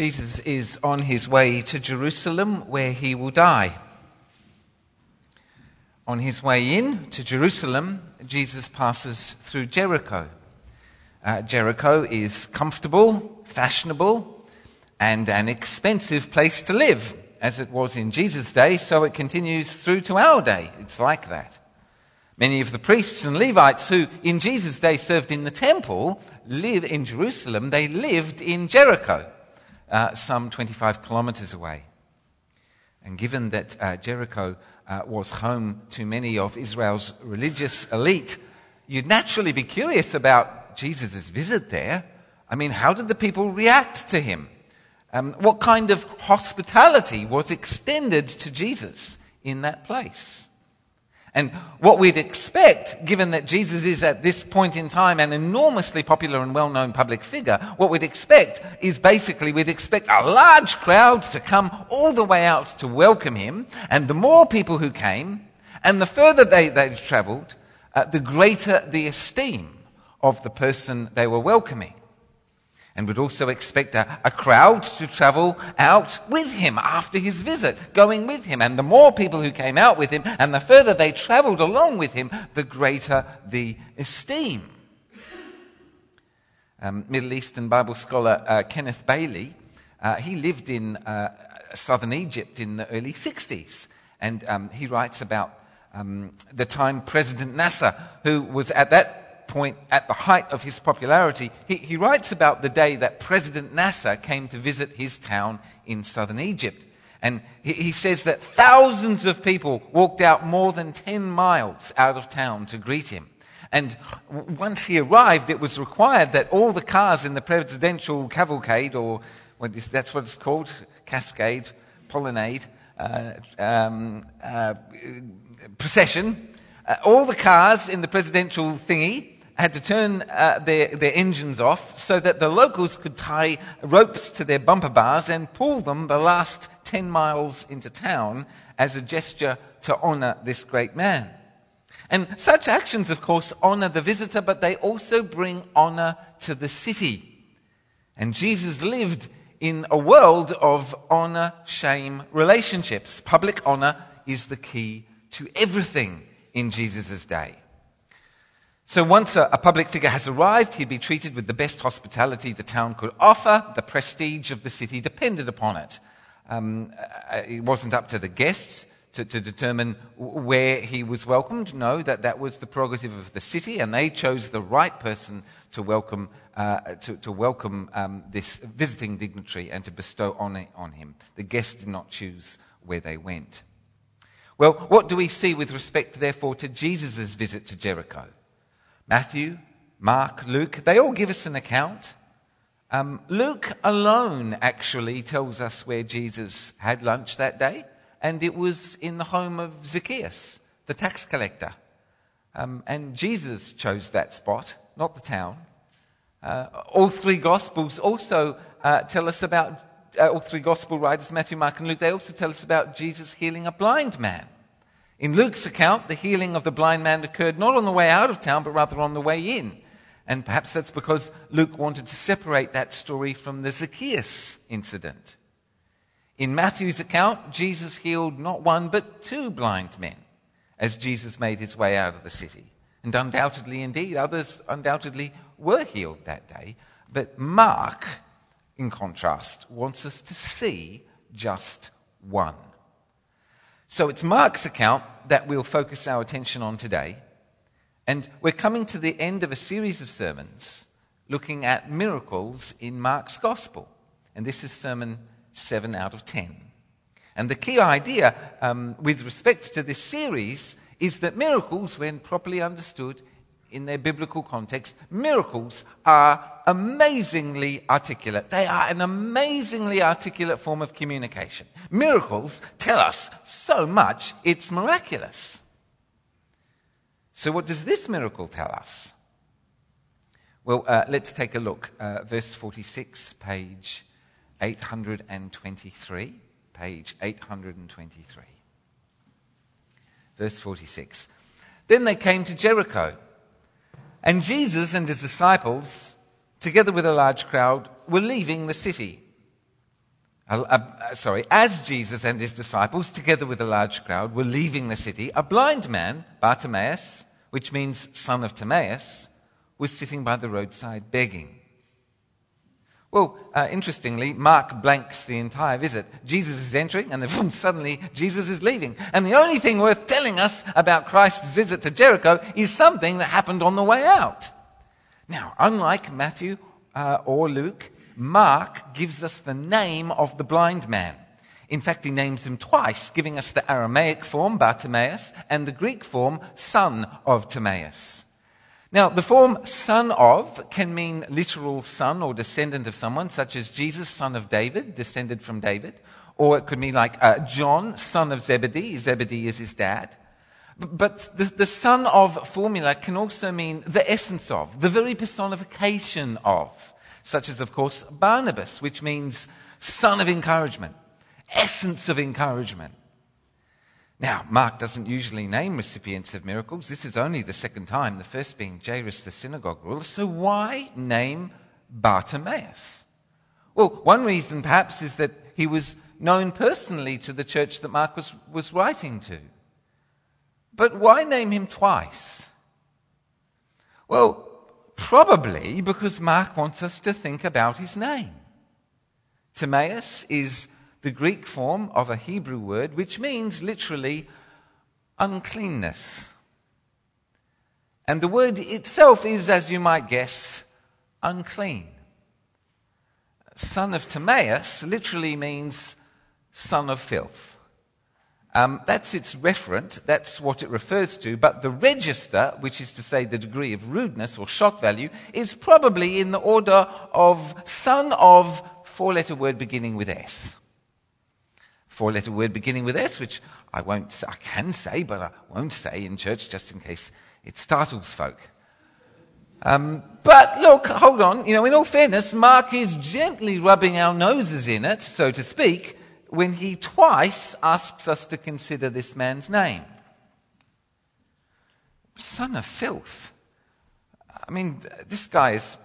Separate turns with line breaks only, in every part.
Jesus is on his way to Jerusalem where he will die. On his way in to Jerusalem, Jesus passes through Jericho. Uh, Jericho is comfortable, fashionable, and an expensive place to live, as it was in Jesus' day, so it continues through to our day. It's like that. Many of the priests and Levites who in Jesus' day served in the temple live in Jerusalem, they lived in Jericho uh, some 25 kilometers away. And given that uh, Jericho uh, was home to many of Israel's religious elite, you'd naturally be curious about Jesus' visit there. I mean, how did the people react to him? Um, what kind of hospitality was extended to Jesus in that place? And what we'd expect, given that Jesus is at this point in time an enormously popular and well-known public figure, what we'd expect is basically we'd expect a large crowd to come all the way out to welcome him. And the more people who came, and the further they, they traveled, uh, the greater the esteem of the person they were welcoming and would also expect a, a, crowd to travel out with him after his visit, going with him. And the more people who came out with him and the further they traveled along with him, the greater the esteem. Um, Middle Eastern Bible scholar uh, Kenneth Bailey, uh, he lived in uh, southern Egypt in the early 60s. And um, he writes about um, the time President Nasser, who was at that point, at the height of his popularity, he, he writes about the day that President Nasser came to visit his town in southern Egypt. And he, he says that thousands of people walked out more than 10 miles out of town to greet him. And once he arrived, it was required that all the cars in the presidential cavalcade, or what is, that's what it's called, cascade, pollinade, uh, um, uh, procession, uh, all the cars in the presidential thingy had to turn uh, their, their engines off so that the locals could tie ropes to their bumper bars and pull them the last 10 miles into town as a gesture to honor this great man. And such actions, of course, honor the visitor, but they also bring honor to the city. And Jesus lived in a world of honor shame relationships. Public honor is the key to everything in Jesus' day. So once a, a, public figure has arrived, he'd be treated with the best hospitality the town could offer. The prestige of the city depended upon it. Um, uh, it wasn't up to the guests to, to, determine where he was welcomed. No, that, that was the prerogative of the city, and they chose the right person to welcome, uh, to, to, welcome um, this visiting dignitary and to bestow honor on him. The guests did not choose where they went. Well, what do we see with respect, therefore, to Jesus' visit to Jericho? Matthew, Mark, Luke, they all give us an account. Um, Luke alone actually tells us where Jesus had lunch that day, and it was in the home of Zacchaeus, the tax collector. Um, and Jesus chose that spot, not the town. Uh, all three Gospels also uh, tell us about, uh, all three Gospel writers, Matthew, Mark, and Luke, they also tell us about Jesus healing a blind man. In Luke's account, the healing of the blind man occurred not on the way out of town, but rather on the way in. And perhaps that's because Luke wanted to separate that story from the Zacchaeus incident. In Matthew's account, Jesus healed not one, but two blind men as Jesus made his way out of the city. And undoubtedly, indeed, others undoubtedly were healed that day. But Mark, in contrast, wants us to see just one. So it's Mark's account that we'll focus our attention on today. And we're coming to the end of a series of sermons looking at miracles in Mark's gospel. And this is sermon 7 out of 10. And the key idea um, with respect to this series is that miracles, when properly understood, in their biblical context, miracles are amazingly articulate. They are an amazingly articulate form of communication. Miracles tell us so much, it's miraculous. So, what does this miracle tell us? Well, uh, let's take a look. Uh, verse 46, page 823. Page 823. Verse 46. Then they came to Jericho. And Jesus and his disciples, together with a large crowd, were leaving the city. uh, uh, sorry, as Jesus and his disciples, together with a large crowd, were leaving the city, a blind man, Bartimaeus, which means son of Timaeus, was sitting by the roadside begging. Well, uh, interestingly, Mark blanks the entire visit. Jesus is entering, and then boom, suddenly Jesus is leaving. And the only thing worth telling us about Christ's visit to Jericho is something that happened on the way out. Now, unlike Matthew uh, or Luke, Mark gives us the name of the blind man. In fact, he names him twice, giving us the Aramaic form, Bartimaeus, and the Greek form, son of Timaeus. Now, the form son of can mean literal son or descendant of someone, such as Jesus, son of David, descended from David. Or it could mean like uh, John, son of Zebedee. Zebedee is his dad. But the, the son of formula can also mean the essence of, the very personification of, such as, of course, Barnabas, which means son of encouragement, essence of encouragement. Now, Mark doesn't usually name recipients of miracles. This is only the second time, the first being Jairus, the synagogue ruler. So why name Bartimaeus? Well, one reason perhaps is that he was known personally to the church that Mark was, was writing to. But why name him twice? Well, probably because Mark wants us to think about his name. Timaeus is the Greek form of a Hebrew word which means literally uncleanness. And the word itself is, as you might guess, unclean. Son of Timaeus literally means son of filth. Um, that's its referent, that's what it refers to, but the register, which is to say the degree of rudeness or shock value, is probably in the order of son of four letter word beginning with S four letter word beginning with S, which I won't, I can say, but I won't say in church just in case it startles folk. Um, but look, hold on, you know, in all fairness, Mark is gently rubbing our noses in it, so to speak, when he twice asks us to consider this man's name. Son of filth. I mean, this guy is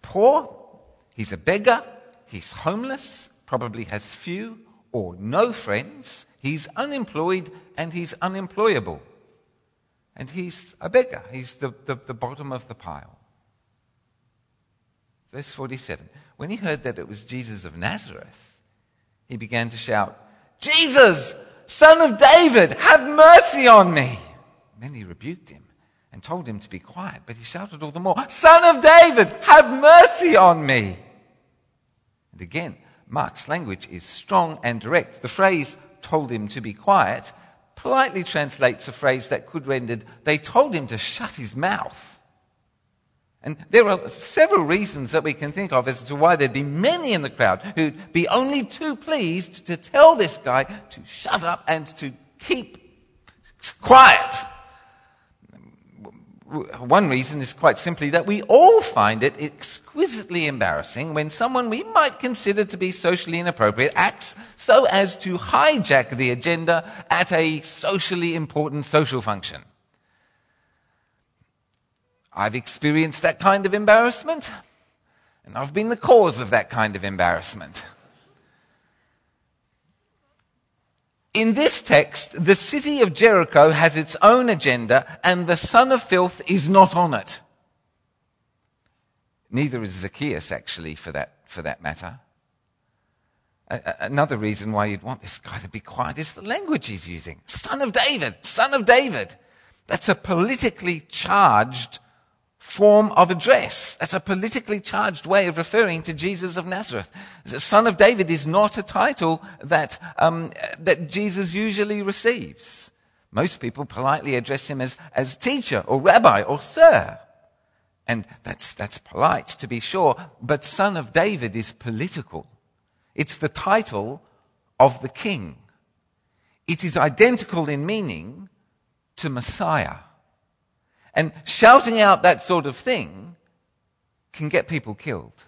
poor, he's a beggar, he's homeless, probably has few or no friends. He's unemployed and he's unemployable. And he's a beggar. He's the, the, the, bottom of the pile. Verse 47 When he heard that it was Jesus of Nazareth, he began to shout, Jesus, son of David, have mercy on me. Many rebuked him and told him to be quiet, but he shouted all the more, Son of David, have mercy on me. And again, Mark's language is strong and direct. The phrase told him to be quiet politely translates a phrase that could rendered, they told him to shut his mouth. And there are several reasons that we can think of as to why there'd be many in the crowd who'd be only too pleased to tell this guy to shut up and to keep quiet one reason is quite simply that we all find it exquisitely embarrassing when someone we might consider to be socially inappropriate acts so as to hijack the agenda at a socially important social function. I've experienced that kind of embarrassment, and I've been the cause of that kind of embarrassment. In this text, the city of Jericho has its own agenda, and the son of filth is not on it. Neither is Zacchaeus, actually, for that, for that matter. another reason why you'd want this guy to be quiet is the language he's using. Son of David, son of David. That's a politically charged form of address. That's a politically charged way of referring to Jesus of Nazareth. The Son of David is not a title that, um, that Jesus usually receives. Most people politely address him as, as teacher or rabbi or sir. And that's, that's polite to be sure, but Son of David is political. It's the title of the king. It is identical in meaning to Messiah. And shouting out that sort of thing can get people killed.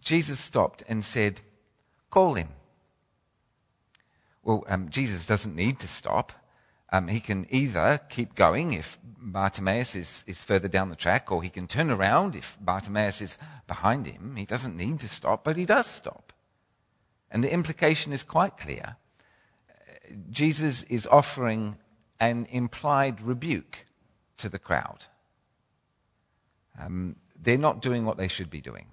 Jesus stopped and said, Call him. Well, um, Jesus doesn't need to stop. Um, he can either keep going if Bartimaeus is, is further down the track, or he can turn around if Bartimaeus is behind him. He doesn't need to stop, but he does stop. And the implication is quite clear. Jesus is offering an implied rebuke to the crowd. Um, they're not doing what they should be doing.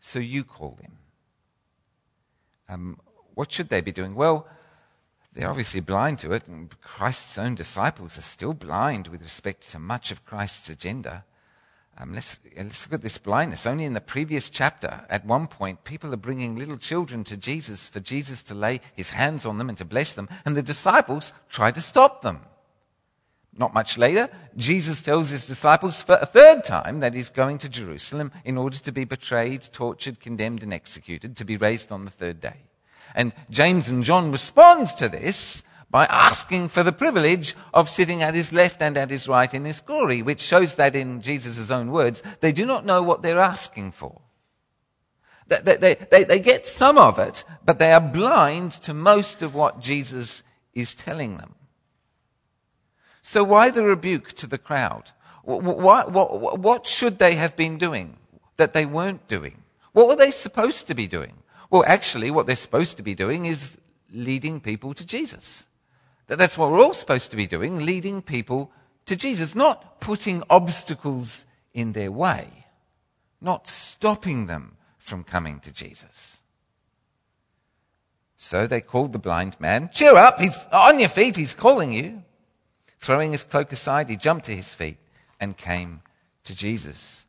So you call them. Um, what should they be doing? Well, they're obviously blind to it, and Christ's own disciples are still blind with respect to much of Christ's agenda. Um, let's, let's look at this blindness. Only in the previous chapter, at one point, people are bringing little children to Jesus for Jesus to lay his hands on them and to bless them, and the disciples try to stop them. Not much later, Jesus tells his disciples for a third time that he's going to Jerusalem in order to be betrayed, tortured, condemned, and executed, to be raised on the third day. And James and John respond to this by asking for the privilege of sitting at his left and at his right in his glory, which shows that in Jesus' own words, they do not know what they're asking for. They, they, they, they, get some of it, but they are blind to most of what Jesus is telling them. So why the rebuke to the crowd? What, what, what, should they have been doing that they weren't doing? What were they supposed to be doing? Well, actually, what they're supposed to be doing is leading people to Jesus. That's what we're all supposed to be doing, leading people to Jesus, not putting obstacles in their way, not stopping them from coming to Jesus. So they called the blind man, Cheer up, he's on your feet, he's calling you. Throwing his cloak aside, he jumped to his feet and came to Jesus.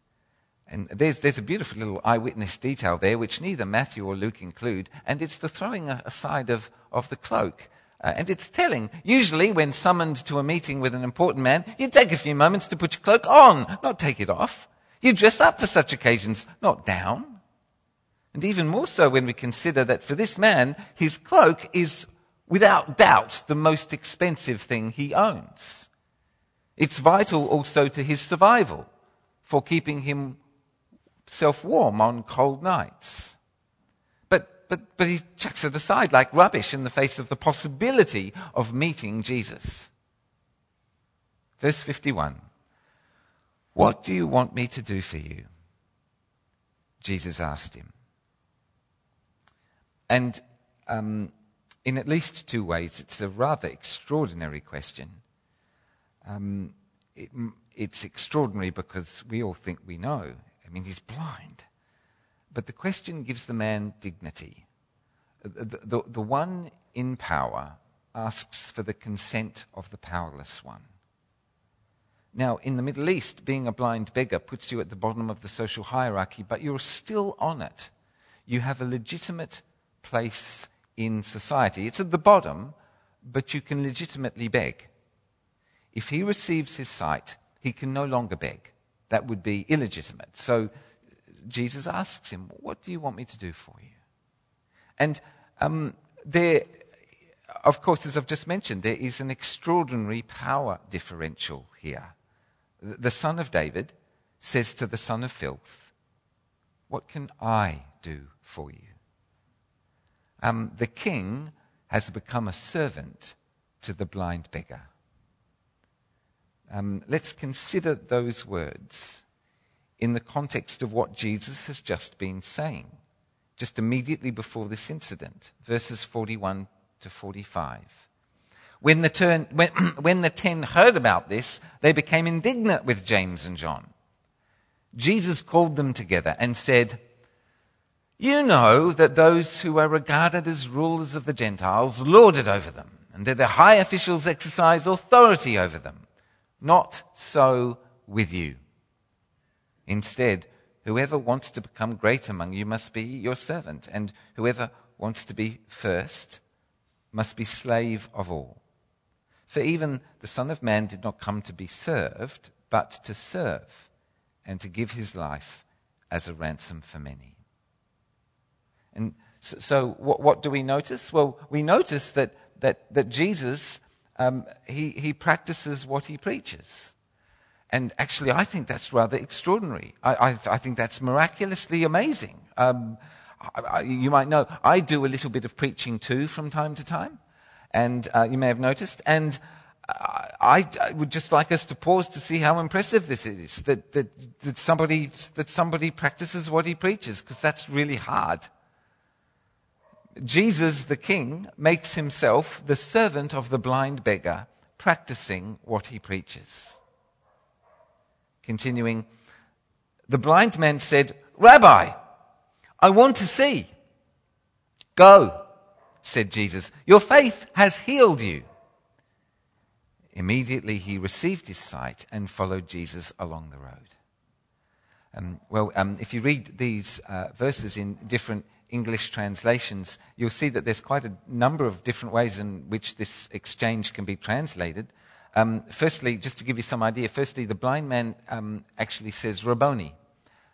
And there's, there's a beautiful little eyewitness detail there, which neither Matthew or Luke include, and it's the throwing aside of, of the cloak. Uh, and it's telling. Usually, when summoned to a meeting with an important man, you take a few moments to put your cloak on, not take it off. You dress up for such occasions, not down. And even more so when we consider that for this man, his cloak is without doubt, the most expensive thing he owns. It's vital also to his survival for keeping himself warm on cold nights. But, but, he chucks it aside like rubbish in the face of the possibility of meeting Jesus. Verse 51 What do you want me to do for you? Jesus asked him. And um, in at least two ways. It's a rather extraordinary question. Um, it, it's extraordinary because we all think we know. I mean, he's blind. But the question gives the man dignity. The, the, the one in power asks for the consent of the powerless one. Now, in the Middle East, being a blind beggar puts you at the bottom of the social hierarchy, but you're still on it. You have a legitimate place in society. It's at the bottom, but you can legitimately beg. If he receives his sight, he can no longer beg. That would be illegitimate. So Jesus asks him, What do you want me to do for you? And um, there, of course, as I've just mentioned, there is an extraordinary power differential here. The son of David says to the son of filth, What can I do for you? um, the king has become a servant to the blind beggar. Um, let's consider those words in the context of what Jesus has just been saying, just immediately before this incident, verses 41 to 45. When the, turn, when, when the ten heard about this, they became indignant with James and John. Jesus called them together and said, you know that those who are regarded as rulers of the Gentiles lord it over them, and that the high officials exercise authority over them. Not so with you. Instead, whoever wants to become great among you must be your servant, and whoever wants to be first must be slave of all. For even the Son of Man did not come to be served, but to serve, and to give his life as a ransom for many. And so, so what, what, do we notice? Well, we notice that, that, that Jesus, um, he, he practices what he preaches. And actually, I think that's rather extraordinary. I, I, I think that's miraculously amazing. Um, I, you might know, I do a little bit of preaching too from time to time. and uh, you may have noticed. And I, would just like us to pause to see how impressive this is that, that, that, somebody, that somebody practices what he preaches, because that's really hard. Jesus, the king, makes himself the servant of the blind beggar, practicing what he preaches. Continuing, the blind man said, Rabbi, I want to see. Go, said Jesus. Your faith has healed you. Immediately he received his sight and followed Jesus along the road. Um, well, um, if you read these uh, verses in different English translations, you'll see that there's quite a number of different ways in which this exchange can be translated. Um, firstly, just to give you some idea, firstly, the blind man um, actually says Rabboni,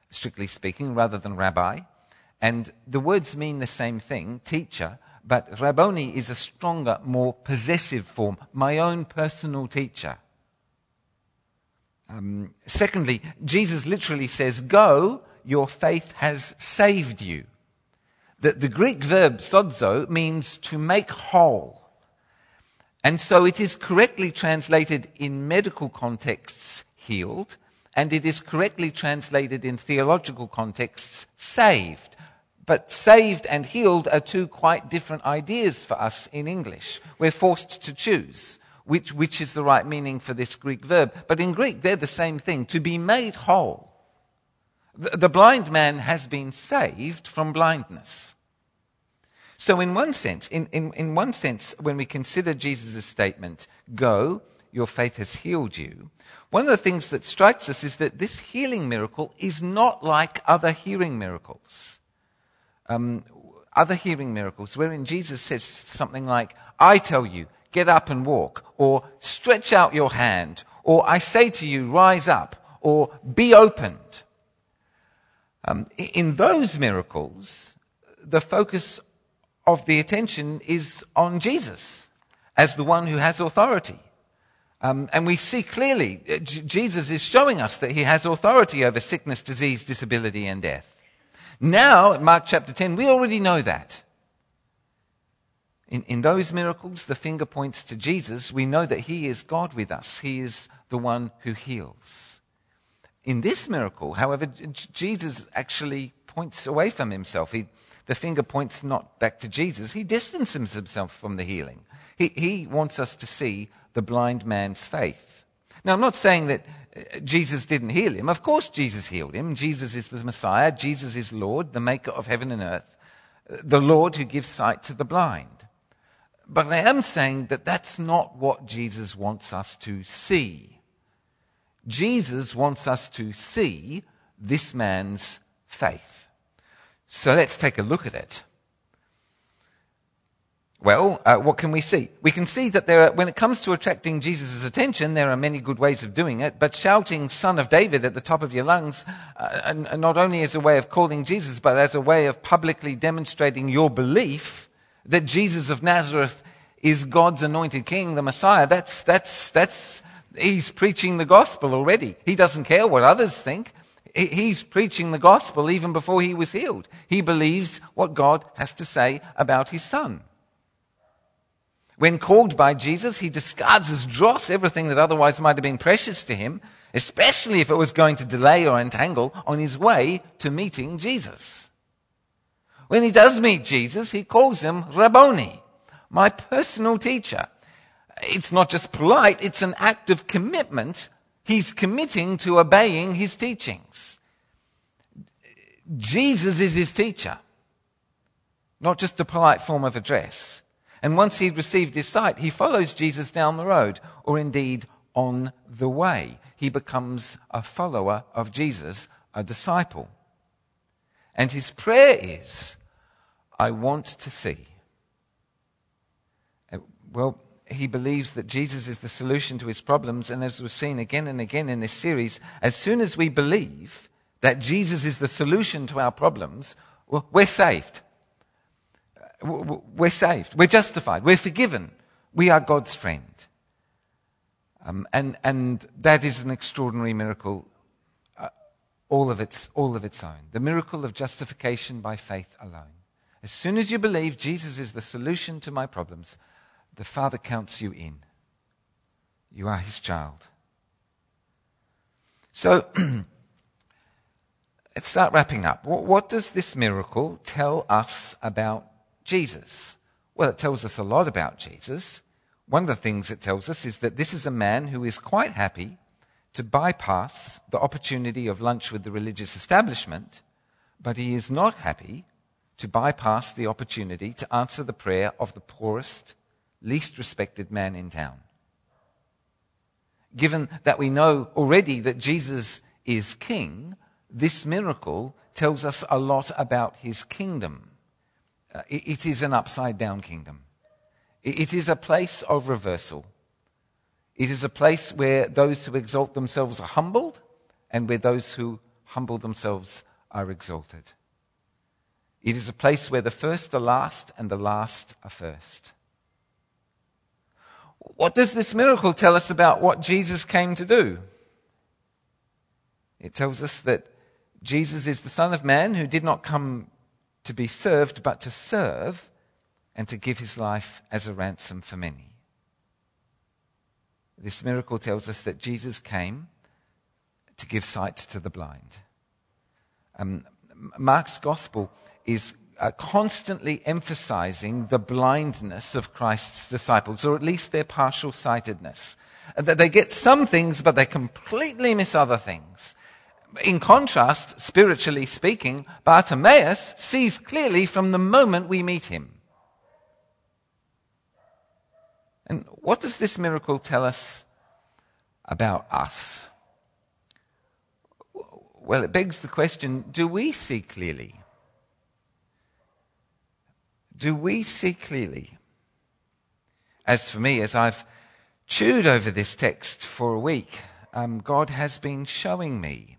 strictly speaking, rather than rabbi. And the words mean the same thing, teacher, but Rabboni is a stronger, more possessive form, my own personal teacher. Um, secondly, Jesus literally says, Go, your faith has saved you. The, the Greek verb sozo means to make whole. And so it is correctly translated in medical contexts, healed, and it is correctly translated in theological contexts, saved. But saved and healed are two quite different ideas for us in English. We're forced to choose which, which is the right meaning for this Greek verb. But in Greek, they're the same thing to be made whole. The, the blind man has been saved from blindness. So, in one sense, in, in, in one sense, when we consider Jesus' statement, go, your faith has healed you, one of the things that strikes us is that this healing miracle is not like other healing miracles um, other healing miracles wherein Jesus says something like, I tell you, get up and walk, or stretch out your hand, or I say to you, rise up, or be opened. Um, in those miracles, the focus of the attention is on Jesus as the one who has authority. Um, and we see clearly, uh, J- Jesus is showing us that he has authority over sickness, disease, disability, and death. Now, at Mark chapter 10, we already know that. In, in those miracles, the finger points to Jesus. We know that He is God with us. He is the one who heals. In this miracle, however, Jesus actually points away from Himself. He, the finger points not back to Jesus. He distances Himself from the healing. He, he wants us to see the blind man's faith. Now, I'm not saying that uh, Jesus didn't heal him. Of course, Jesus healed him. Jesus is the Messiah. Jesus is Lord, the maker of heaven and earth, the Lord who gives sight to the blind. But I am saying that that's not what Jesus wants us to see. Jesus wants us to see this man's faith. So let's take a look at it. Well, uh, what can we see? We can see that there are, when it comes to attracting Jesus' attention, there are many good ways of doing it, but shouting son of David at the top of your lungs, uh, and, not only as a way of calling Jesus, but as a way of publicly demonstrating your belief that Jesus of Nazareth is God's anointed king, the Messiah, that's, that's, that's, he's preaching the gospel already. He doesn't care what others think. He's preaching the gospel even before he was healed. He believes what God has to say about his son. When called by Jesus, he discards as dross everything that otherwise might have been precious to him, especially if it was going to delay or entangle on his way to meeting Jesus. When he does meet Jesus, he calls him Rabboni, my personal teacher. It's not just polite, it's an act of commitment. He's committing to obeying his teachings. Jesus is his teacher, not just a polite form of address. And once he'd received his sight, he follows Jesus down the road, or indeed on the way. He becomes a follower of Jesus, a disciple. And his prayer is, I want to see. Uh, well, he believes that Jesus is the solution to his problems. And as we've seen again and again in this series, as soon as we believe that Jesus is the solution to our problems, well, we're saved. We're saved. We're justified. We're forgiven. We are God's friend. Um, and, and that is an extraordinary miracle, uh, all, of its, all of its own. The miracle of justification by faith alone. As soon as you believe Jesus is the solution to my problems, the Father counts you in. You are his child. So, let's start wrapping up. What does this miracle tell us about Jesus? Well, it tells us a lot about Jesus. One of the things it tells us is that this is a man who is quite happy to bypass the opportunity of lunch with the religious establishment, but he is not happy to bypass the opportunity to answer the prayer of the poorest, least respected man in town. Given that we know already that Jesus is king, this miracle tells us a lot about his kingdom. Uh, it, it is an upside down kingdom. It, it is a place of reversal. It is a place where those who exalt themselves are humbled and where those who humble themselves are exalted. It is a place where the first are last and the last are first. What does this miracle tell us about what Jesus came to do? It tells us that Jesus is the Son of Man who did not come to be served, but to serve and to give his life as a ransom for many. This miracle tells us that Jesus came to give sight to the blind. Um, Mark's gospel is uh, constantly emphasizing the blindness of Christ's disciples, or at least their partial sightedness. That they get some things, but they completely miss other things. In contrast, spiritually speaking, Bartimaeus sees clearly from the moment we meet him. And what does this miracle tell us about us? Well, it begs the question do we see clearly? do we see clearly? As for me, as I've chewed over this text for a week, um, God has been showing me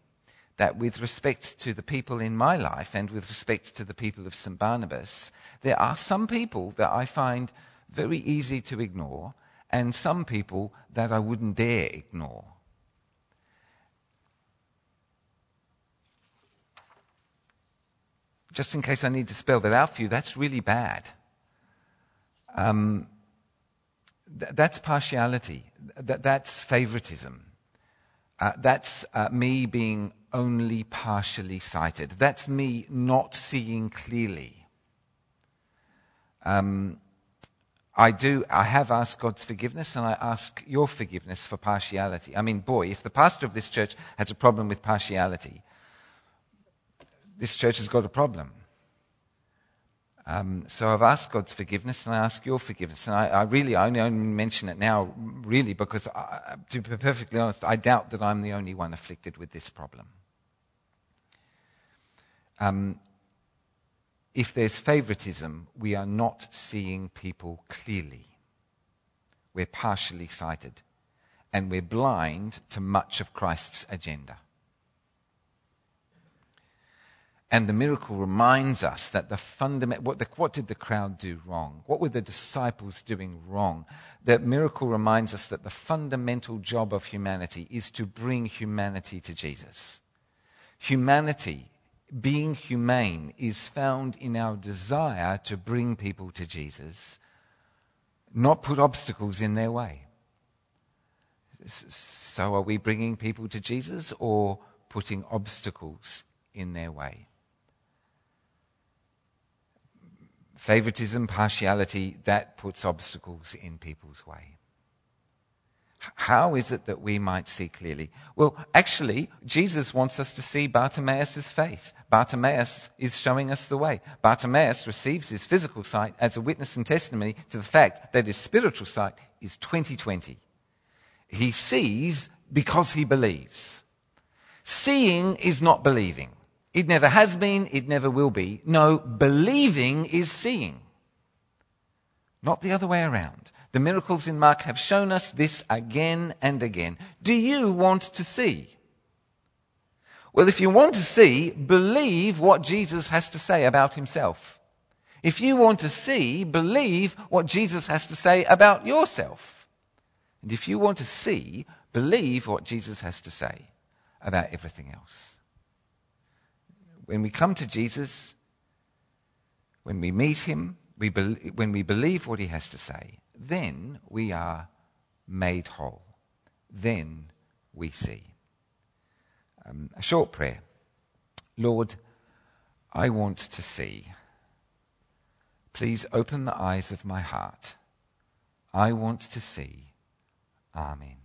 that with respect to the people in my life and with respect to the people of St. Barnabas, there are some people that I find very easy to ignore and some people that I wouldn't dare ignore. just in case I need to spell that out for you, that's really bad. Um, th- that's partiality. Th- that's favoritism. Uh, that's uh, me being only partially sighted. That's me not seeing clearly. Um, I do, I have asked God's forgiveness and I ask your forgiveness for partiality. I mean, boy, if the pastor of this church has a problem with partiality, this church has got a problem. Um, so I've asked God's forgiveness and I ask your forgiveness. And I, I really I only, only mention it now, really, because I, to be perfectly honest, I doubt that I'm the only one afflicted with this problem. Um, if there's favoritism, we are not seeing people clearly. We're partially sighted, and we're blind to much of Christ's agenda. And the miracle reminds us that the fundamental, what, what did the crowd do wrong? What were the disciples doing wrong? The miracle reminds us that the fundamental job of humanity is to bring humanity to Jesus. Humanity, being humane, is found in our desire to bring people to Jesus, not put obstacles in their way. So, are we bringing people to Jesus or putting obstacles in their way? favoritism, partiality, that puts obstacles in people's way. How is it that we might see clearly? Well, actually, Jesus wants us to see Bartimaeus' faith. Bartimaeus is showing us the way. Bartimaeus receives his physical sight as a witness and testimony to the fact that his spiritual sight is 2020. He sees because he believes. Seeing is not believing. It never has been, it never will be. No, believing is seeing. Not the other way around. The miracles in Mark have shown us this again and again. Do you want to see? Well, if you want to see, believe what Jesus has to say about himself. If you want to see, believe what Jesus has to say about yourself. And if you want to see, believe what Jesus has to say about everything else. When we come to Jesus, when we meet him, we be- when we believe what he has to say, then we are made whole. Then we see. Um, a short prayer. Lord, I want to see. Please open the eyes of my heart. I want to see. Amen.